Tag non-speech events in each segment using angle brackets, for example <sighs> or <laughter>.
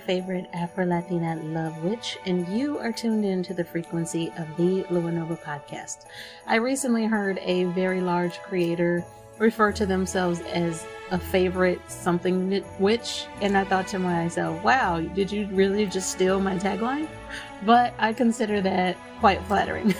favorite Afro Latina love witch, and you are tuned in to the frequency of the Luanova podcast. I recently heard a very large creator refer to themselves as a favorite something witch, and I thought to myself, wow, did you really just steal my tagline? But I consider that quite flattering.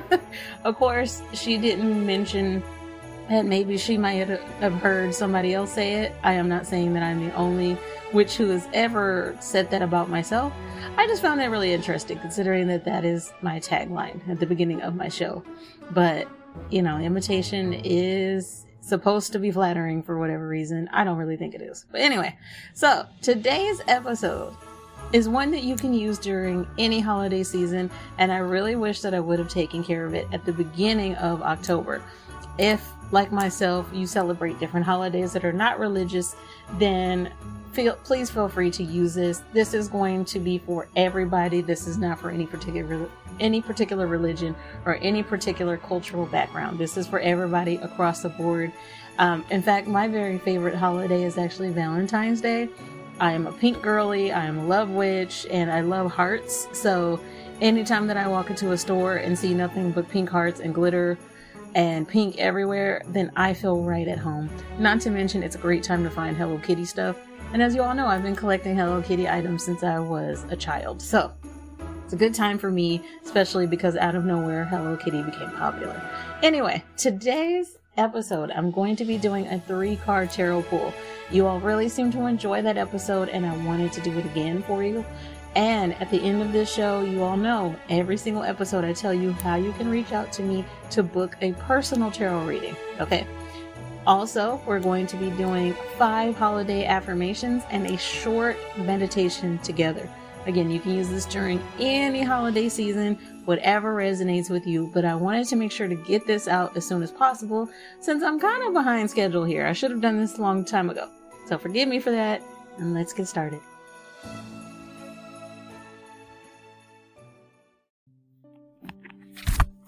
<laughs> of course, she didn't mention and maybe she might have heard somebody else say it. I am not saying that I'm the only witch who has ever said that about myself. I just found that really interesting considering that that is my tagline at the beginning of my show. But, you know, imitation is supposed to be flattering for whatever reason. I don't really think it is. But anyway, so today's episode is one that you can use during any holiday season, and I really wish that I would have taken care of it at the beginning of October. If like myself, you celebrate different holidays that are not religious, then feel please feel free to use this. This is going to be for everybody. This is not for any particular any particular religion or any particular cultural background. This is for everybody across the board. Um, in fact, my very favorite holiday is actually Valentine's Day. I am a pink girly, I am a love witch, and I love hearts. So anytime that I walk into a store and see nothing but pink hearts and glitter and pink everywhere, then I feel right at home. Not to mention, it's a great time to find Hello Kitty stuff. And as you all know, I've been collecting Hello Kitty items since I was a child. So it's a good time for me, especially because out of nowhere, Hello Kitty became popular. Anyway, today's episode, I'm going to be doing a three card tarot pool. You all really seem to enjoy that episode, and I wanted to do it again for you. And at the end of this show, you all know every single episode I tell you how you can reach out to me to book a personal tarot reading. Okay. Also, we're going to be doing five holiday affirmations and a short meditation together. Again, you can use this during any holiday season, whatever resonates with you, but I wanted to make sure to get this out as soon as possible since I'm kind of behind schedule here. I should have done this a long time ago. So forgive me for that, and let's get started.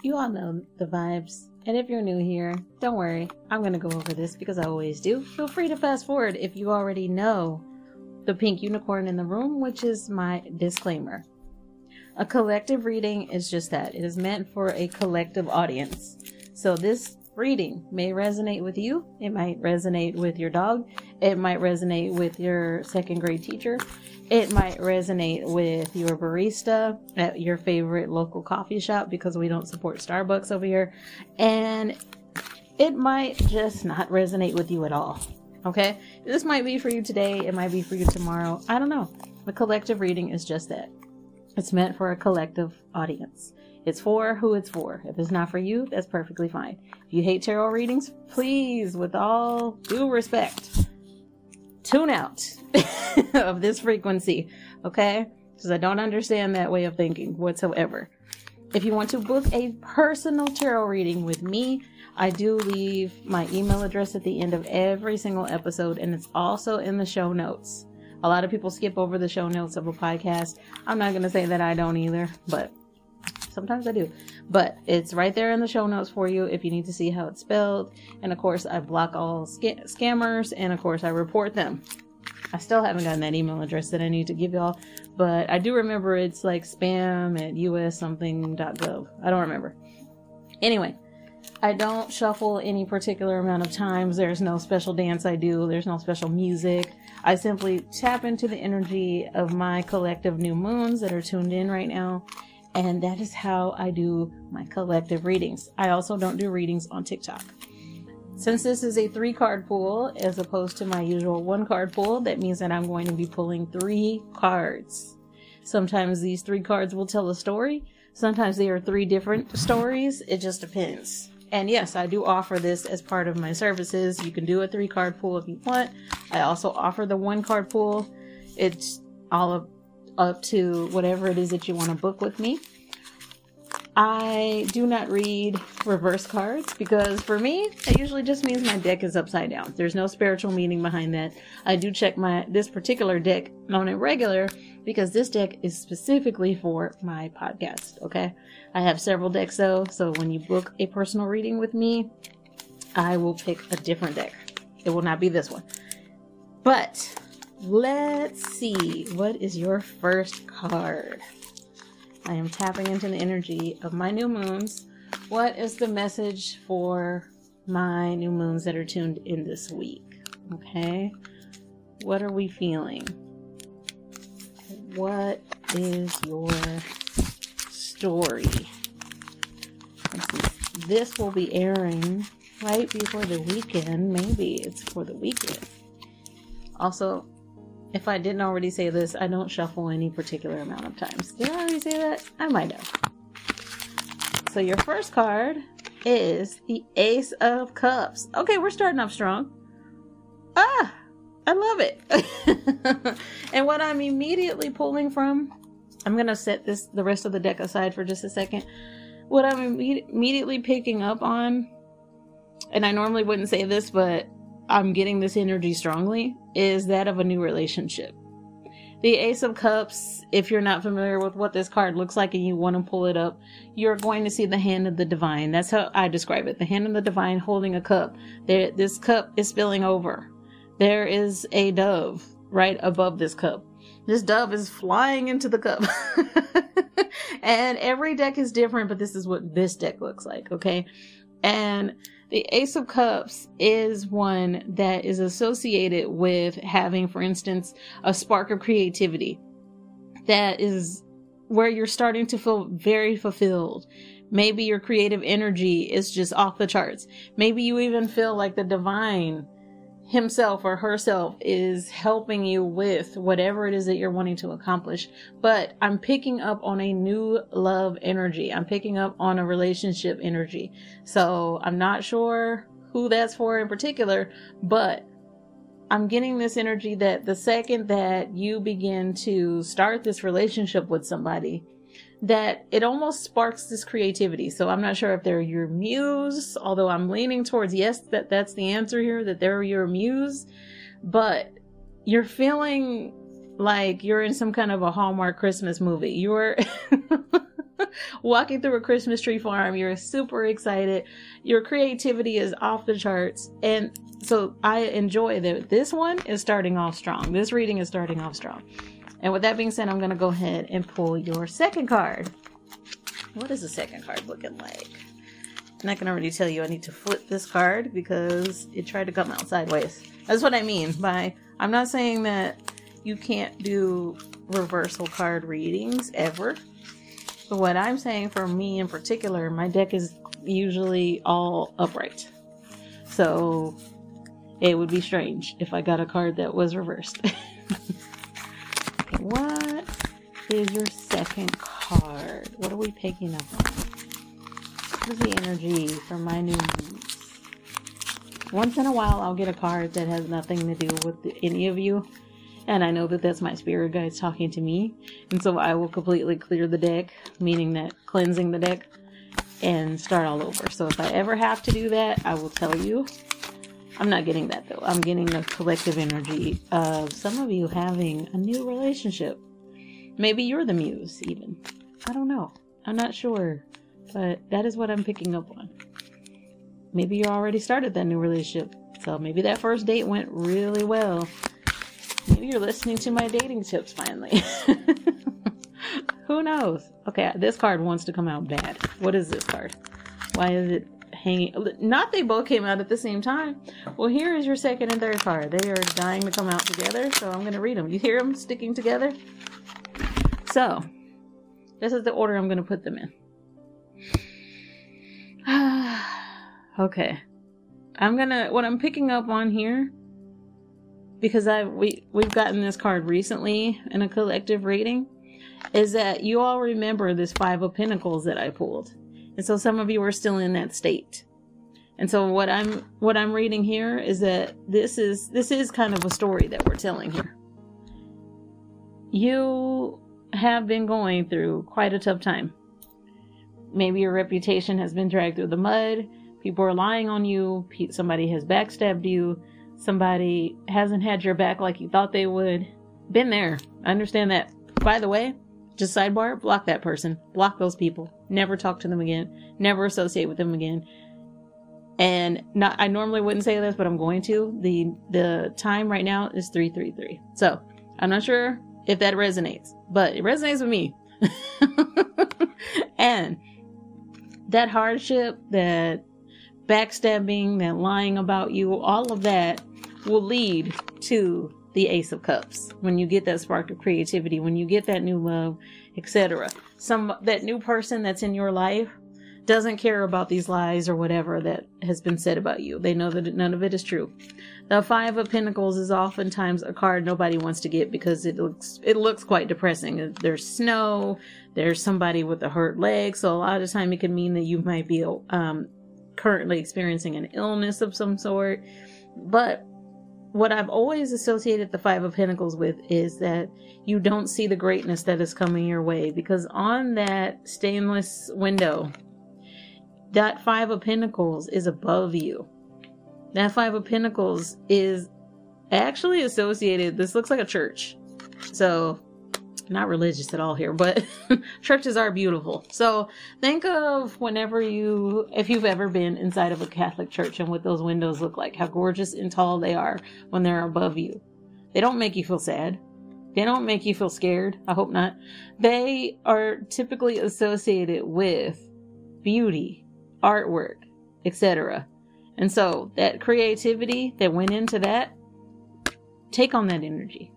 You all know the vibes. And if you're new here, don't worry, I'm to go over this because I always do. Feel free to fast forward if you already know the pink unicorn in the room, which is my disclaimer. A collective reading is just that. It is meant for a collective audience. So this reading may resonate with you. It might resonate with your dog. It might resonate with your second grade teacher. It might resonate with your barista at your favorite local coffee shop because we don't support Starbucks over here. And it might just not resonate with you at all. Okay? This might be for you today. It might be for you tomorrow. I don't know. The collective reading is just that. It's meant for a collective audience. It's for who it's for. If it's not for you, that's perfectly fine. If you hate tarot readings, please, with all due respect, tune out <laughs> of this frequency, okay? Because I don't understand that way of thinking whatsoever. If you want to book a personal tarot reading with me, I do leave my email address at the end of every single episode, and it's also in the show notes. A lot of people skip over the show notes of a podcast. I'm not going to say that I don't either, but sometimes I do. But it's right there in the show notes for you if you need to see how it's spelled. And of course, I block all sc- scammers and of course, I report them. I still haven't gotten that email address that I need to give y'all, but I do remember it's like spam at us something.gov. I don't remember. Anyway, I don't shuffle any particular amount of times. There's no special dance I do. There's no special music. I simply tap into the energy of my collective new moons that are tuned in right now and that is how I do my collective readings. I also don't do readings on TikTok. Since this is a three card pool as opposed to my usual one card pool, that means that I'm going to be pulling three cards. Sometimes these three cards will tell a story. Sometimes they are three different stories. It just depends. And yes, I do offer this as part of my services. You can do a three card pool if you want. I also offer the one card pool. It's all up to whatever it is that you want to book with me. I do not read reverse cards because for me, it usually just means my deck is upside down. There's no spiritual meaning behind that. I do check my this particular deck on a regular because this deck is specifically for my podcast, okay? I have several decks though, so when you book a personal reading with me, I will pick a different deck. It will not be this one. But let's see. What is your first card? I am tapping into the energy of my new moons. What is the message for my new moons that are tuned in this week? Okay. What are we feeling? What is your story? This will be airing right before the weekend. Maybe it's for the weekend. Also, if I didn't already say this, I don't shuffle any particular amount of times. Did I already say that? I might have. So your first card is the Ace of Cups. Okay, we're starting off strong. Ah, I love it. <laughs> and what I'm immediately pulling from, I'm going to set this the rest of the deck aside for just a second. What I'm imme- immediately picking up on, and I normally wouldn't say this, but I'm getting this energy strongly, is that of a new relationship. The Ace of Cups, if you're not familiar with what this card looks like and you want to pull it up, you're going to see the hand of the divine. That's how I describe it. The hand of the divine holding a cup. There, this cup is spilling over. There is a dove right above this cup. This dove is flying into the cup. <laughs> and every deck is different, but this is what this deck looks like, okay? And the Ace of Cups is one that is associated with having, for instance, a spark of creativity that is where you're starting to feel very fulfilled. Maybe your creative energy is just off the charts. Maybe you even feel like the divine himself or herself is helping you with whatever it is that you're wanting to accomplish. But I'm picking up on a new love energy. I'm picking up on a relationship energy. So I'm not sure who that's for in particular, but I'm getting this energy that the second that you begin to start this relationship with somebody, that it almost sparks this creativity. So I'm not sure if they're your muse, although I'm leaning towards yes, that that's the answer here, that they're your muse, but you're feeling like you're in some kind of a Hallmark Christmas movie. You're <laughs> walking through a Christmas tree farm, you're super excited, your creativity is off the charts, and so I enjoy that this one is starting off strong. This reading is starting off strong. And with that being said, I'm going to go ahead and pull your second card. What is the second card looking like? And I can already tell you I need to flip this card because it tried to come out sideways. That's what I mean by I'm not saying that you can't do reversal card readings ever. But what I'm saying for me in particular, my deck is usually all upright. So it would be strange if I got a card that was reversed. <laughs> What is your second card? What are we picking up on? What is the energy for my new moons? Once in a while, I'll get a card that has nothing to do with any of you. And I know that that's my spirit guides talking to me. And so I will completely clear the deck, meaning that cleansing the deck, and start all over. So if I ever have to do that, I will tell you. I'm not getting that though. I'm getting the collective energy of some of you having a new relationship. Maybe you're the muse, even. I don't know. I'm not sure. But that is what I'm picking up on. Maybe you already started that new relationship. So maybe that first date went really well. Maybe you're listening to my dating tips finally. <laughs> Who knows? Okay, this card wants to come out bad. What is this card? Why is it hanging. Not they both came out at the same time. Well, here is your second and third card. They are dying to come out together, so I'm going to read them. You hear them sticking together? So, this is the order I'm going to put them in. <sighs> okay. I'm going to what I'm picking up on here because I we we've gotten this card recently in a collective reading is that you all remember this 5 of pentacles that I pulled. And so some of you are still in that state. And so what I'm what I'm reading here is that this is this is kind of a story that we're telling here. You have been going through quite a tough time. Maybe your reputation has been dragged through the mud. People are lying on you. Somebody has backstabbed you. Somebody hasn't had your back like you thought they would. Been there. I understand that. By the way, just sidebar, block that person. Block those people. Never talk to them again. Never associate with them again. And not I normally wouldn't say this, but I'm going to. The the time right now is 333. So, I'm not sure if that resonates, but it resonates with me. <laughs> and that hardship, that backstabbing, that lying about you, all of that will lead to the Ace of Cups. When you get that spark of creativity, when you get that new love, etc. Some that new person that's in your life doesn't care about these lies or whatever that has been said about you. They know that none of it is true. The Five of Pentacles is oftentimes a card nobody wants to get because it looks it looks quite depressing. There's snow, there's somebody with a hurt leg, so a lot of time it can mean that you might be um, currently experiencing an illness of some sort. But what I've always associated the Five of Pentacles with is that you don't see the greatness that is coming your way because on that stainless window, that Five of Pentacles is above you. That Five of Pentacles is actually associated, this looks like a church. So, not religious at all here, but <laughs> churches are beautiful. So, think of whenever you, if you've ever been inside of a Catholic church and what those windows look like, how gorgeous and tall they are when they're above you. They don't make you feel sad. They don't make you feel scared. I hope not. They are typically associated with beauty, artwork, etc. And so that creativity that went into that, take on that energy.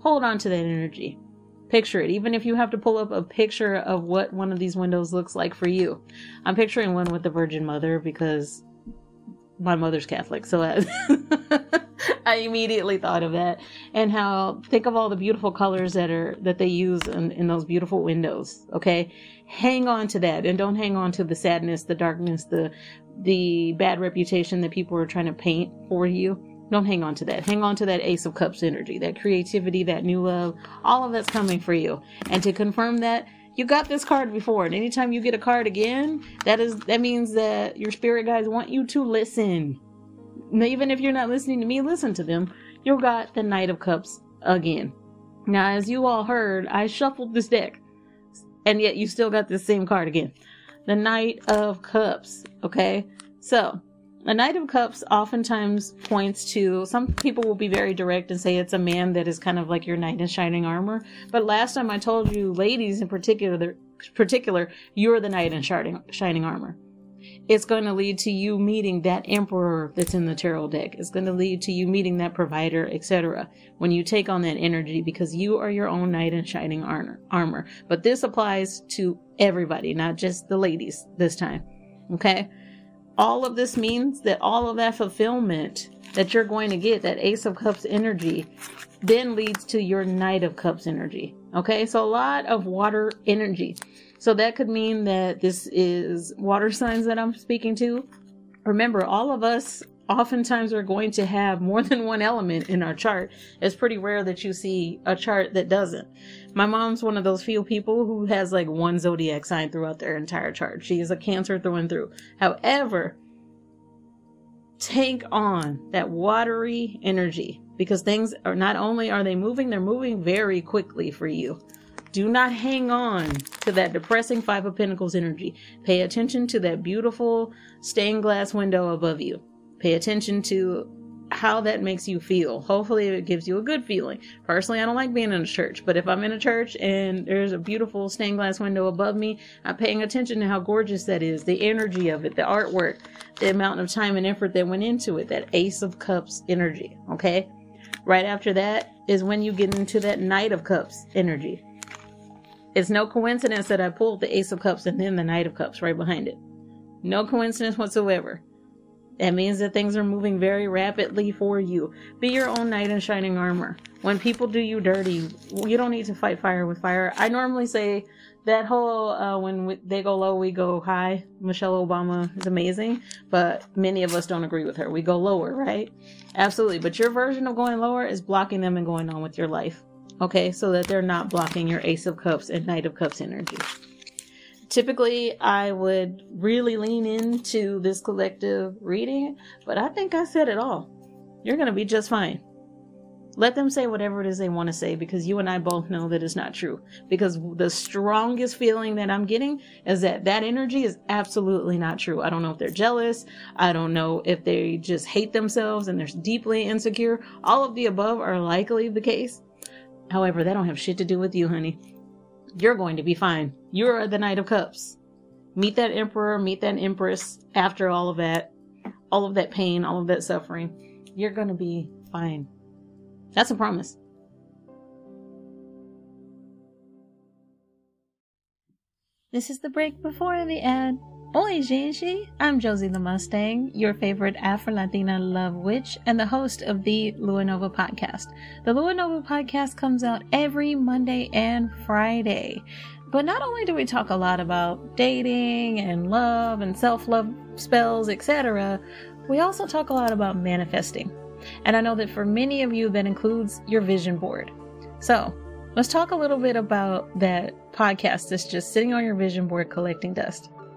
Hold on to that energy. Picture it, even if you have to pull up a picture of what one of these windows looks like for you. I'm picturing one with the Virgin Mother because my mother's Catholic, so I, <laughs> I immediately thought of that and how think of all the beautiful colors that are that they use in, in those beautiful windows. Okay, hang on to that and don't hang on to the sadness, the darkness, the the bad reputation that people are trying to paint for you. Don't hang on to that. Hang on to that Ace of Cups energy, that creativity, that new love. All of that's coming for you. And to confirm that, you got this card before, and anytime you get a card again, that is that means that your spirit guides want you to listen. now, Even if you're not listening to me, listen to them. You got the Knight of Cups again. Now, as you all heard, I shuffled this deck, and yet you still got the same card again the Knight of Cups. Okay, so the Knight of Cups oftentimes points to some people will be very direct and say it's a man that is kind of like your knight in shining armor. But last time I told you, ladies in particular, particular, you're the knight in shining shining armor it's going to lead to you meeting that emperor that's in the tarot deck. It's going to lead to you meeting that provider, etc. When you take on that energy because you are your own knight in shining. Armor. But this applies to everybody, not just the ladies this time. Okay? All of this means that all of that fulfillment that you're going to get, that Ace of Cups energy, then leads to your Knight of Cups energy. Okay? So a lot of water energy. So that could mean that this is water signs that I'm speaking to. Remember, all of us oftentimes we're going to have more than one element in our chart. It's pretty rare that you see a chart that doesn't. My mom's one of those few people who has like one zodiac sign throughout their entire chart. She is a Cancer through and through. However, take on that watery energy because things are not only are they moving, they're moving very quickly for you. Do not hang on to that depressing Five of Pentacles energy. Pay attention to that beautiful stained glass window above you. Pay attention to how that makes you feel. Hopefully, it gives you a good feeling. Personally, I don't like being in a church, but if I'm in a church and there's a beautiful stained glass window above me, I'm paying attention to how gorgeous that is, the energy of it, the artwork, the amount of time and effort that went into it, that Ace of Cups energy. Okay? Right after that is when you get into that Knight of Cups energy. It's no coincidence that I pulled the Ace of Cups and then the Knight of Cups right behind it. No coincidence whatsoever. That means that things are moving very rapidly for you. Be your own knight in shining armor. When people do you dirty, you don't need to fight fire with fire. I normally say that whole uh, when we, they go low, we go high. Michelle Obama is amazing, but many of us don't agree with her. We go lower, right? Absolutely. But your version of going lower is blocking them and going on with your life okay, so that they're not blocking your Ace of Cups and Knight of Cups energy. Typically, I would really lean into this collective reading, but I think I said it all. You're going to be just fine. Let them say whatever it is they want to say because you and I both know that it's not true. Because the strongest feeling that I'm getting is that that energy is absolutely not true. I don't know if they're jealous. I don't know if they just hate themselves and they're deeply insecure. All of the above are likely the case. However, that don't have shit to do with you, honey. You're going to be fine. You're the Knight of Cups. Meet that Emperor, meet that Empress after all of that, all of that pain, all of that suffering. You're going to be fine. That's a promise. This is the break before the ad. Oi, Gigi! I'm Josie the Mustang, your favorite Afro Latina love witch, and the host of the Luanova podcast. The Luanova podcast comes out every Monday and Friday. But not only do we talk a lot about dating and love and self love spells, etc., we also talk a lot about manifesting. And I know that for many of you, that includes your vision board. So let's talk a little bit about that podcast that's just sitting on your vision board collecting dust.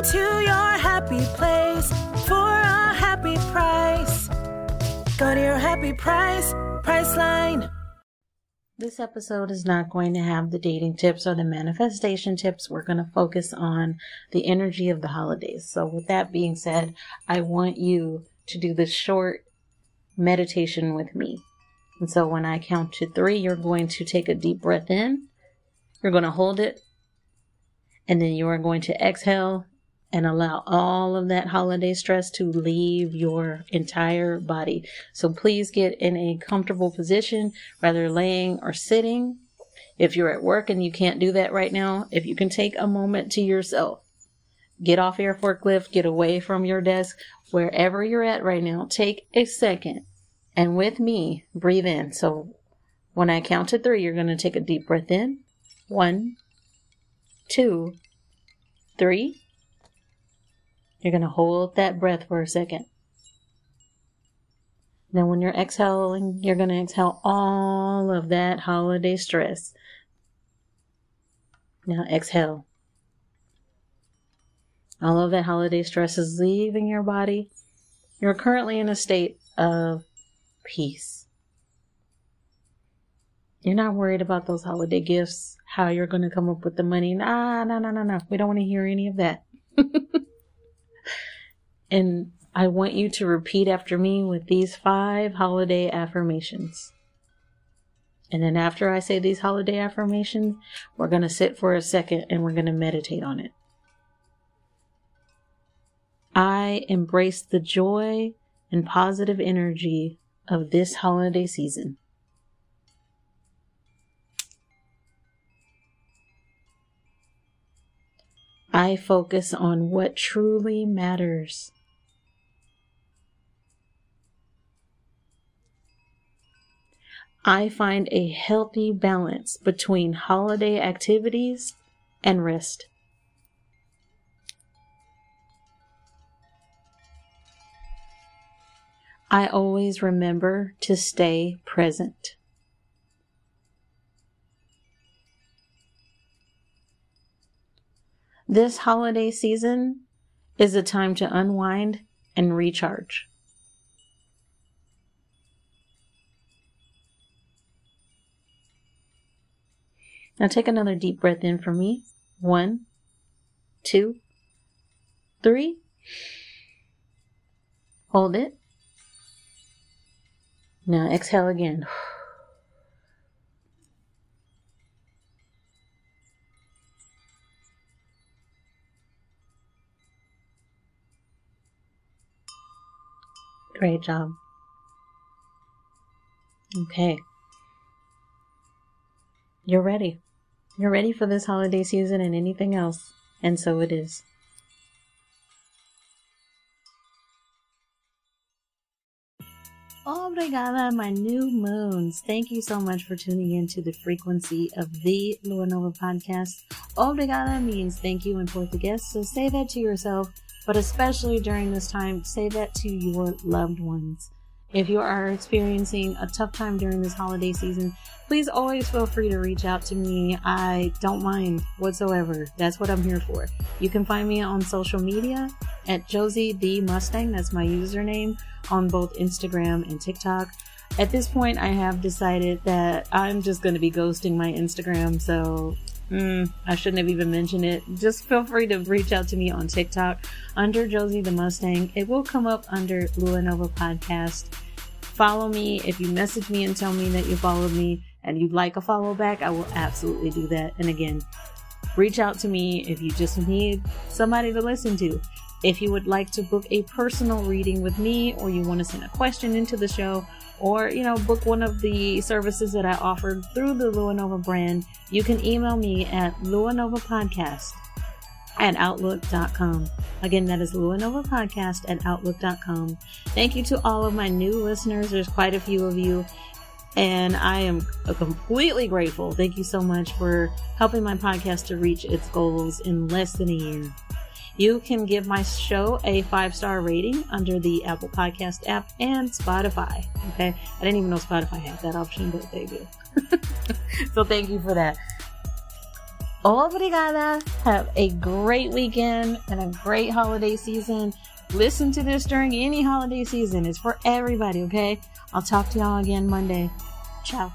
Go to your happy place for a happy price. Go to your happy price, Priceline. This episode is not going to have the dating tips or the manifestation tips. We're going to focus on the energy of the holidays. So, with that being said, I want you to do this short meditation with me. And so, when I count to three, you're going to take a deep breath in, you're going to hold it, and then you are going to exhale and allow all of that holiday stress to leave your entire body. So please get in a comfortable position, whether laying or sitting. If you're at work and you can't do that right now, if you can take a moment to yourself, get off your forklift, get away from your desk, wherever you're at right now, take a second and with me, breathe in. So when I count to three, you're going to take a deep breath in. One, two, three. You're going to hold that breath for a second. Then, when you're exhaling, you're going to exhale all of that holiday stress. Now, exhale. All of that holiday stress is leaving your body. You're currently in a state of peace. You're not worried about those holiday gifts, how you're going to come up with the money. Nah, nah, nah, nah, nah. We don't want to hear any of that. <laughs> And I want you to repeat after me with these five holiday affirmations. And then after I say these holiday affirmations, we're going to sit for a second and we're going to meditate on it. I embrace the joy and positive energy of this holiday season. I focus on what truly matters. I find a healthy balance between holiday activities and rest. I always remember to stay present. This holiday season is a time to unwind and recharge. Now take another deep breath in for me. One, two, three. Hold it. Now exhale again. Great job. Okay. You're ready. You're ready for this holiday season and anything else, and so it is. Oh, Obrigada, my new moons. Thank you so much for tuning in to the frequency of the Lua Nova podcast. Oh, Obrigada means thank you in Portuguese, so say that to yourself, but especially during this time, say that to your loved ones. If you are experiencing a tough time during this holiday season, please always feel free to reach out to me. I don't mind whatsoever. That's what I'm here for. You can find me on social media at Josie the Mustang. That's my username on both Instagram and TikTok. At this point, I have decided that I'm just going to be ghosting my Instagram, so mm, I shouldn't have even mentioned it. Just feel free to reach out to me on TikTok under Josie the Mustang. It will come up under Lua Nova Podcast. Follow me. If you message me and tell me that you followed me, and you'd like a follow back, I will absolutely do that. And again, reach out to me if you just need somebody to listen to. If you would like to book a personal reading with me, or you want to send a question into the show, or you know, book one of the services that I offer through the Luanova brand, you can email me at luanovapodcast at outlook.com. Again, that is Luanova Podcast at outlook.com. Thank you to all of my new listeners. There's quite a few of you and I am completely grateful. Thank you so much for helping my podcast to reach its goals in less than a year. You can give my show a five star rating under the Apple Podcast app and Spotify. Okay. I didn't even know Spotify had that option, but they do. <laughs> so thank you for that. Obrigada. Have a great weekend and a great holiday season. Listen to this during any holiday season. It's for everybody, okay? I'll talk to y'all again Monday. Ciao.